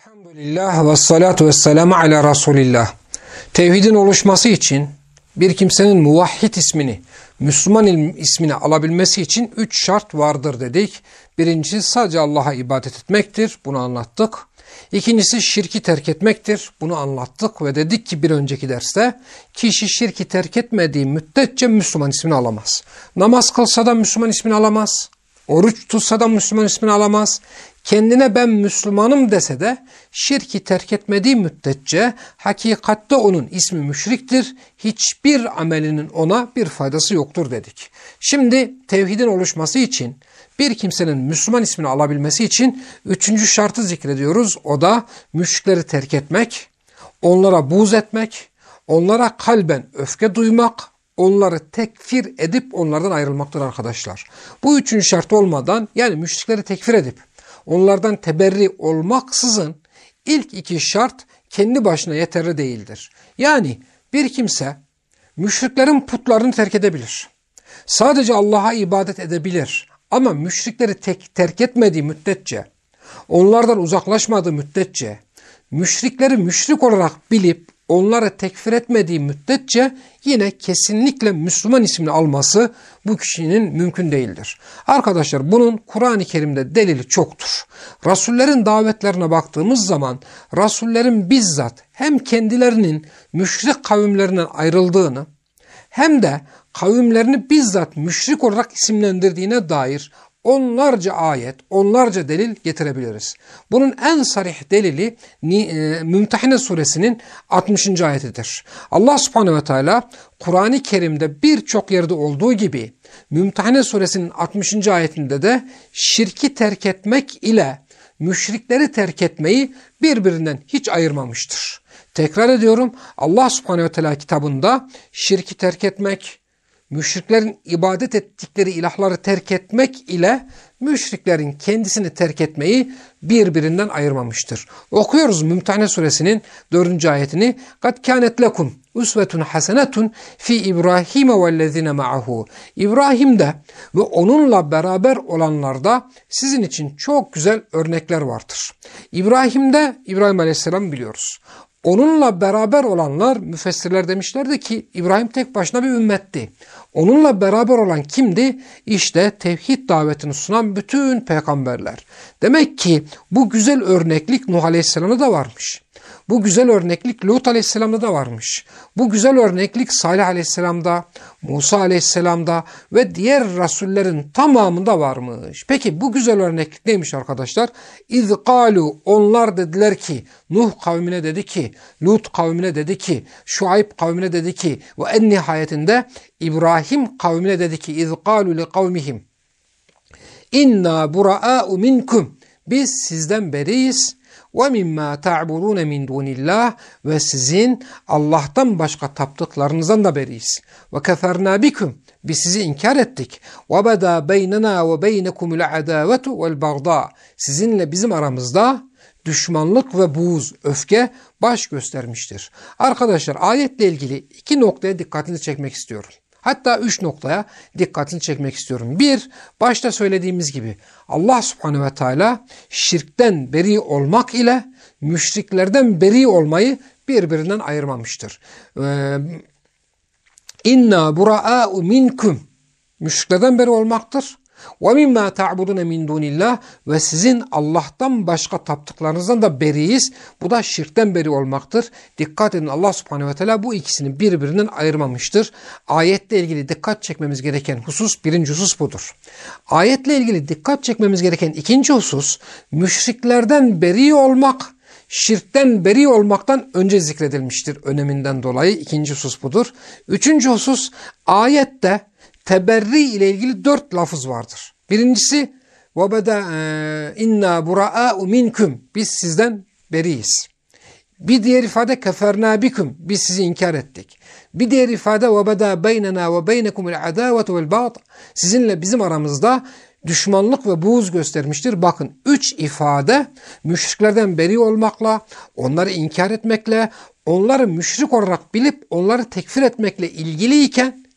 Elhamdülillah ve salatu ve selamu ala Resulillah. Tevhidin oluşması için bir kimsenin muvahhid ismini, Müslüman ismini alabilmesi için üç şart vardır dedik. Birincisi sadece Allah'a ibadet etmektir. Bunu anlattık. İkincisi şirki terk etmektir. Bunu anlattık ve dedik ki bir önceki derste kişi şirki terk etmediği müddetçe Müslüman ismini alamaz. Namaz kılsa da Müslüman ismini alamaz. Oruç tutsa da Müslüman ismini alamaz. Kendine ben Müslümanım dese de şirki terk etmediği müddetçe hakikatte onun ismi müşriktir. Hiçbir amelinin ona bir faydası yoktur dedik. Şimdi tevhidin oluşması için bir kimsenin Müslüman ismini alabilmesi için üçüncü şartı zikrediyoruz. O da müşrikleri terk etmek, onlara buğz etmek, onlara kalben öfke duymak, onları tekfir edip onlardan ayrılmaktır arkadaşlar. Bu üçüncü şart olmadan yani müşrikleri tekfir edip onlardan teberri olmaksızın ilk iki şart kendi başına yeterli değildir. Yani bir kimse müşriklerin putlarını terk edebilir. Sadece Allah'a ibadet edebilir. Ama müşrikleri tek, terk etmediği müddetçe, onlardan uzaklaşmadığı müddetçe, müşrikleri müşrik olarak bilip onları tekfir etmediği müddetçe yine kesinlikle Müslüman ismini alması bu kişinin mümkün değildir. Arkadaşlar bunun Kur'an-ı Kerim'de delili çoktur. Rasullerin davetlerine baktığımız zaman Rasullerin bizzat hem kendilerinin müşrik kavimlerinden ayrıldığını hem de kavimlerini bizzat müşrik olarak isimlendirdiğine dair onlarca ayet, onlarca delil getirebiliriz. Bunun en sarih delili e, Mümtehine suresinin 60. ayetidir. Allah subhanehu ve teala Kur'an-ı Kerim'de birçok yerde olduğu gibi Mümtehine suresinin 60. ayetinde de şirki terk etmek ile müşrikleri terk etmeyi birbirinden hiç ayırmamıştır. Tekrar ediyorum Allah subhanehu ve teala kitabında şirki terk etmek, müşriklerin ibadet ettikleri ilahları terk etmek ile müşriklerin kendisini terk etmeyi birbirinden ayırmamıştır. Okuyoruz Mümtehane suresinin 4. ayetini. قَدْ كَانَتْ لَكُمْ usvetun hasenetun fi İbrahim vellezine ma'ahu. İbrahim'de ve onunla beraber olanlarda sizin için çok güzel örnekler vardır. İbrahim'de İbrahim Aleyhisselam biliyoruz. Onunla beraber olanlar müfessirler demişlerdi ki İbrahim tek başına bir ümmetti. Onunla beraber olan kimdi? İşte tevhid davetini sunan bütün peygamberler. Demek ki bu güzel örneklik Nuh Aleyhisselam'da da varmış. Bu güzel örneklik Lut Aleyhisselam'da da varmış. Bu güzel örneklik Salih Aleyhisselam'da, Musa Aleyhisselam'da ve diğer rasullerin tamamında varmış. Peki bu güzel örneklik neymiş arkadaşlar? İz kalu onlar dediler ki Nuh kavmine dedi ki, Lut kavmine dedi ki, Şuayb kavmine dedi ki ve en nihayetinde İbrahim kavmine dedi ki iz kalu li kavmihim inna bura'a'u minkum biz sizden beriyiz ve mimma ta'budun min dunillah ve sizin Allah'tan başka taptıklarınızdan da beriyiz. Ve keferna bikum biz sizi inkar ettik. Ve beda beynena ve beynekumul. Sizinle bizim aramızda düşmanlık ve buğz, öfke baş göstermiştir. Arkadaşlar ayetle ilgili iki noktaya dikkatinizi çekmek istiyorum. Hatta üç noktaya dikkatini çekmek istiyorum. Bir, başta söylediğimiz gibi Allah subhanehu ve teala şirkten beri olmak ile müşriklerden beri olmayı birbirinden ayırmamıştır. Ee, İnna bura'a'u minkum müşriklerden beri olmaktır. وَمِمَّا تَعْبُدُونَ مِنْ دُونِ اللّٰهِ Ve sizin Allah'tan başka taptıklarınızdan da beriyiz. Bu da şirkten beri olmaktır. Dikkat edin Allah subhanehu ve teala bu ikisini birbirinden ayırmamıştır. Ayetle ilgili dikkat çekmemiz gereken husus birinci husus budur. Ayetle ilgili dikkat çekmemiz gereken ikinci husus müşriklerden beri olmak şirkten beri olmaktan önce zikredilmiştir öneminden dolayı. ikinci husus budur. Üçüncü husus ayette teberri ile ilgili dört lafız vardır. Birincisi ve beda e, inna buraa'u minkum biz sizden beriyiz. Bir diğer ifade keferna bikum biz sizi inkar ettik. Bir diğer ifade ve beda beynena ve beynekumul sizinle bizim aramızda düşmanlık ve buğuz göstermiştir. Bakın üç ifade müşriklerden beri olmakla, onları inkar etmekle, onları müşrik olarak bilip onları tekfir etmekle ilgiliyken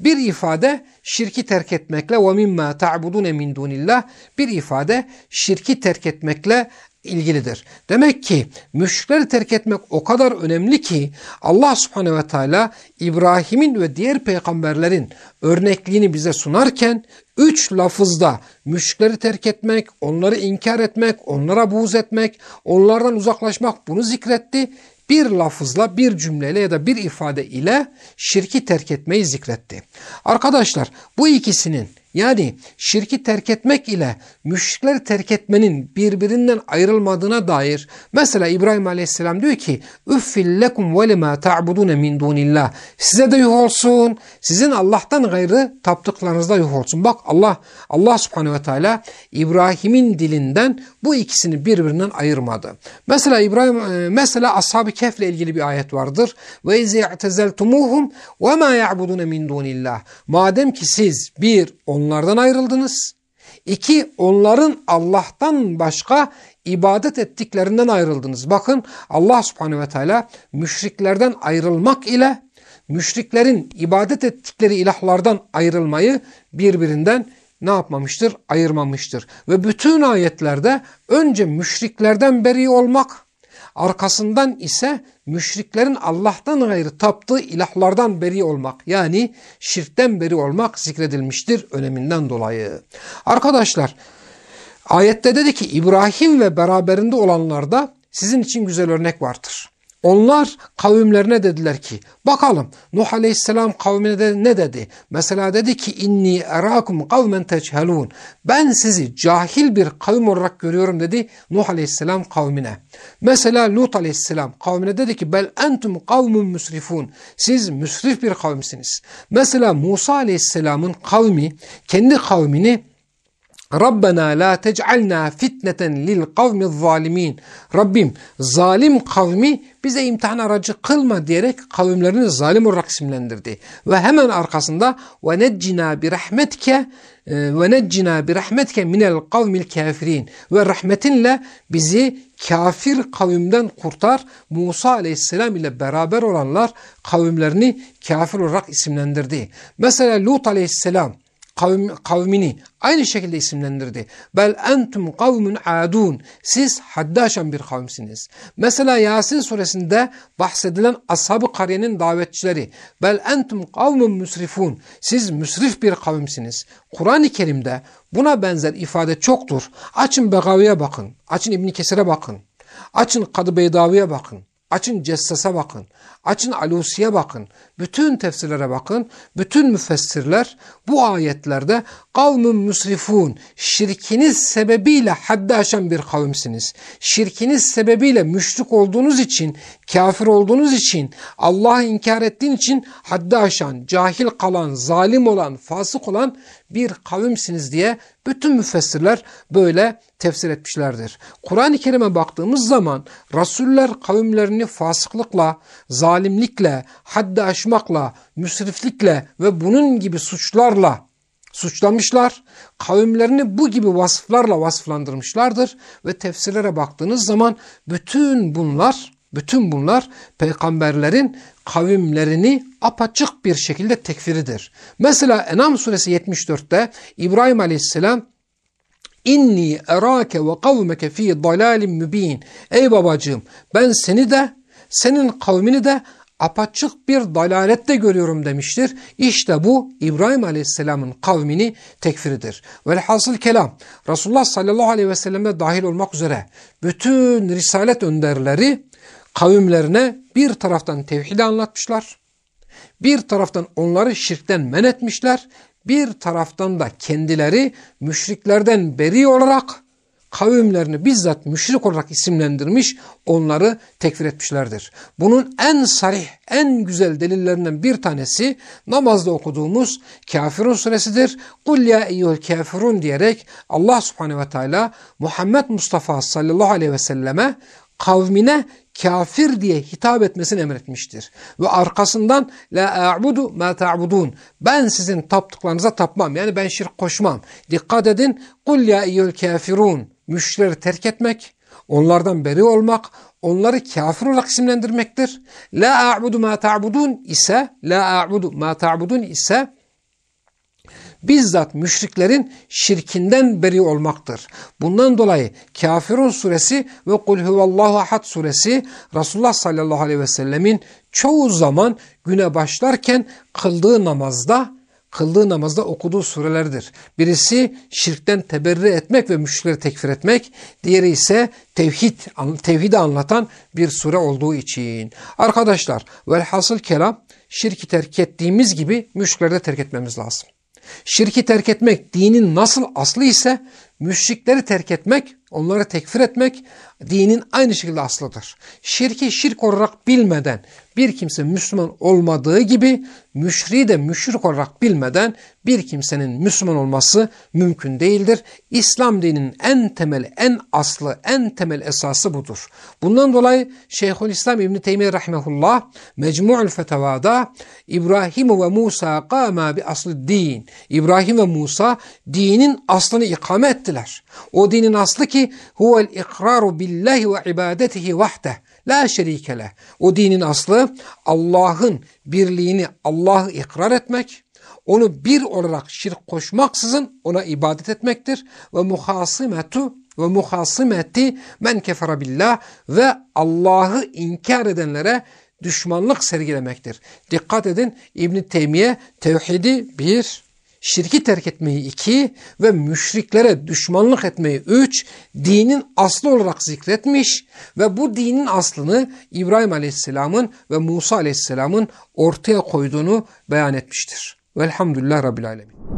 bir ifade şirki terk etmekle ve mimma ta'budun min dunillah bir ifade şirki terk etmekle ilgilidir. Demek ki müşrikleri terk etmek o kadar önemli ki Allah subhanehu ve teala İbrahim'in ve diğer peygamberlerin örnekliğini bize sunarken üç lafızda müşrikleri terk etmek, onları inkar etmek, onlara buğz etmek, onlardan uzaklaşmak bunu zikretti. Bir lafızla, bir cümleyle ya da bir ifade ile şirki terk etmeyi zikretti. Arkadaşlar bu ikisinin yani şirki terk etmek ile müşrikleri terk etmenin birbirinden ayrılmadığına dair mesela İbrahim Aleyhisselam diyor ki üffil lekum ve lema ta'budune min dunillah size de yuh olsun sizin Allah'tan gayrı taptıklarınızda yuh olsun. Bak Allah Allah subhanehu ve teala İbrahim'in dilinden bu ikisini birbirinden ayırmadı. Mesela İbrahim e, mesela Ashab-ı Kehf ile ilgili bir ayet vardır. Ve izâ i'tezeltumuhum ve ma ya'budune min dunillah. Madem ki siz bir onlardan ayrıldınız. İki, onların Allah'tan başka ibadet ettiklerinden ayrıldınız. Bakın Allah subhanehu ve teala müşriklerden ayrılmak ile müşriklerin ibadet ettikleri ilahlardan ayrılmayı birbirinden ne yapmamıştır? Ayırmamıştır. Ve bütün ayetlerde önce müşriklerden beri olmak, arkasından ise müşriklerin Allah'tan gayrı taptığı ilahlardan beri olmak yani şirkten beri olmak zikredilmiştir öneminden dolayı. Arkadaşlar ayette dedi ki İbrahim ve beraberinde olanlarda sizin için güzel örnek vardır. Onlar kavimlerine dediler ki bakalım Nuh Aleyhisselam kavmine de ne dedi? Mesela dedi ki inni erakum kavmen teçhelun. Ben sizi cahil bir kavim olarak görüyorum dedi Nuh Aleyhisselam kavmine. Mesela Lut Aleyhisselam kavmine dedi ki bel entum kavmun müsrifun. Siz müsrif bir kavimsiniz. Mesela Musa Aleyhisselam'ın kavmi kendi kavmini Rabbena la tec'alna fitneten lil kavmi zalimin. Rabbim zalim kavmi bize imtihan aracı kılma diyerek kavimlerini zalim olarak isimlendirdi. Ve hemen arkasında ve neccina bi rahmetke ve neccina bi rahmetke minel kavmil kafirin ve rahmetinle bizi kafir kavimden kurtar. Musa aleyhisselam ile beraber olanlar kavimlerini kafir olarak isimlendirdi. Mesela Lut aleyhisselam kavm, kavmini aynı şekilde isimlendirdi. Bel entum kavmun adun. Siz haddi aşan bir kavimsiniz. Mesela Yasin suresinde bahsedilen ashab-ı kariyenin davetçileri. Bel entum kavmun müsrifun. Siz müsrif bir kavimsiniz. Kur'an-ı Kerim'de buna benzer ifade çoktur. Açın Begavi'ye bakın. Açın İbn Kesir'e bakın. Açın Kadı Beydavi'ye bakın. Açın Cessas'a bakın. Açın Alusi'ye bakın. Bütün tefsirlere bakın. Bütün müfessirler bu ayetlerde kavmün müsrifun şirkiniz sebebiyle haddi aşan bir kavimsiniz. Şirkiniz sebebiyle müşrik olduğunuz için, kafir olduğunuz için, Allah'ı inkar ettiğin için haddi aşan, cahil kalan, zalim olan, fasık olan bir kavimsiniz diye bütün müfessirler böyle tefsir etmişlerdir. Kur'an-ı Kerim'e baktığımız zaman Rasuller kavimlerini fasıklıkla, zalimlikle, haddi aşmakla, müsriflikle ve bunun gibi suçlarla suçlamışlar. Kavimlerini bu gibi vasıflarla vasıflandırmışlardır ve tefsirlere baktığınız zaman bütün bunlar bütün bunlar peygamberlerin kavimlerini apaçık bir şekilde tekfiridir. Mesela Enam suresi 74'te İbrahim aleyhisselam İnni erake ve kavmeke fi dalalin mübin. Ey babacığım ben seni de senin kavmini de apaçık bir dalalette görüyorum demiştir. İşte bu İbrahim Aleyhisselam'ın kavmini tekfiridir. Velhasıl kelam Resulullah sallallahu aleyhi ve selleme dahil olmak üzere bütün risalet önderleri kavimlerine bir taraftan tevhidi anlatmışlar. Bir taraftan onları şirkten men etmişler. Bir taraftan da kendileri müşriklerden beri olarak kavimlerini bizzat müşrik olarak isimlendirmiş, onları tekfir etmişlerdir. Bunun en sarih, en güzel delillerinden bir tanesi namazda okuduğumuz Kafirun suresidir. Kul ya eyyuhel kafirun diyerek Allah subhanehu ve teala Muhammed Mustafa sallallahu aleyhi ve selleme kavmine kafir diye hitap etmesini emretmiştir. Ve arkasından la a'budu ma ta'budun. Ben sizin taptıklarınıza tapmam. Yani ben şirk koşmam. Dikkat edin. Kul ya eyyuhel kafirun müşrileri terk etmek, onlardan beri olmak, onları kafir olarak isimlendirmektir. La a'budu ma ta'budun ise la a'budu ma ta'budun ise bizzat müşriklerin şirkinden beri olmaktır. Bundan dolayı Kafirun suresi ve Kul huvallahu ahad suresi Resulullah sallallahu aleyhi ve sellemin çoğu zaman güne başlarken kıldığı namazda kıldığı namazda okuduğu surelerdir. Birisi şirkten teberri etmek ve müşrikleri tekfir etmek. Diğeri ise tevhid, tevhidi anlatan bir sure olduğu için. Arkadaşlar velhasıl kelam şirki terk ettiğimiz gibi müşrikleri de terk etmemiz lazım. Şirki terk etmek dinin nasıl aslı ise müşrikleri terk etmek, onları tekfir etmek dinin aynı şekilde aslıdır. Şirki şirk olarak bilmeden bir kimse Müslüman olmadığı gibi müşriği de müşrik olarak bilmeden bir kimsenin Müslüman olması mümkün değildir. İslam dininin en temel, en aslı, en temel esası budur. Bundan dolayı Şeyhülislam İbn Teymiye rahmetullah Mecmu'ul Fetavada İbrahim ve Musa kâmâ bi aslı din. İbrahim ve Musa dinin aslını ikame ettiler. O dinin aslı ki huvel ikraru billahi ve ibadetihi vahdeh. La şerike leh. O dinin aslı Allah'ın birliğini Allah'ı ikrar etmek, onu bir olarak şirk koşmaksızın ona ibadet etmektir. Ve muhasimetu ve muhasimeti men kefere billah ve Allah'ı inkar edenlere düşmanlık sergilemektir. Dikkat edin İbn Teymiye tevhidi bir, şirki terk etmeyi iki ve müşriklere düşmanlık etmeyi üç, dinin aslı olarak zikretmiş ve bu dinin aslını İbrahim Aleyhisselam'ın ve Musa Aleyhisselam'ın ortaya koyduğunu beyan etmiştir. Velhamdülillah Rabbil Alemin.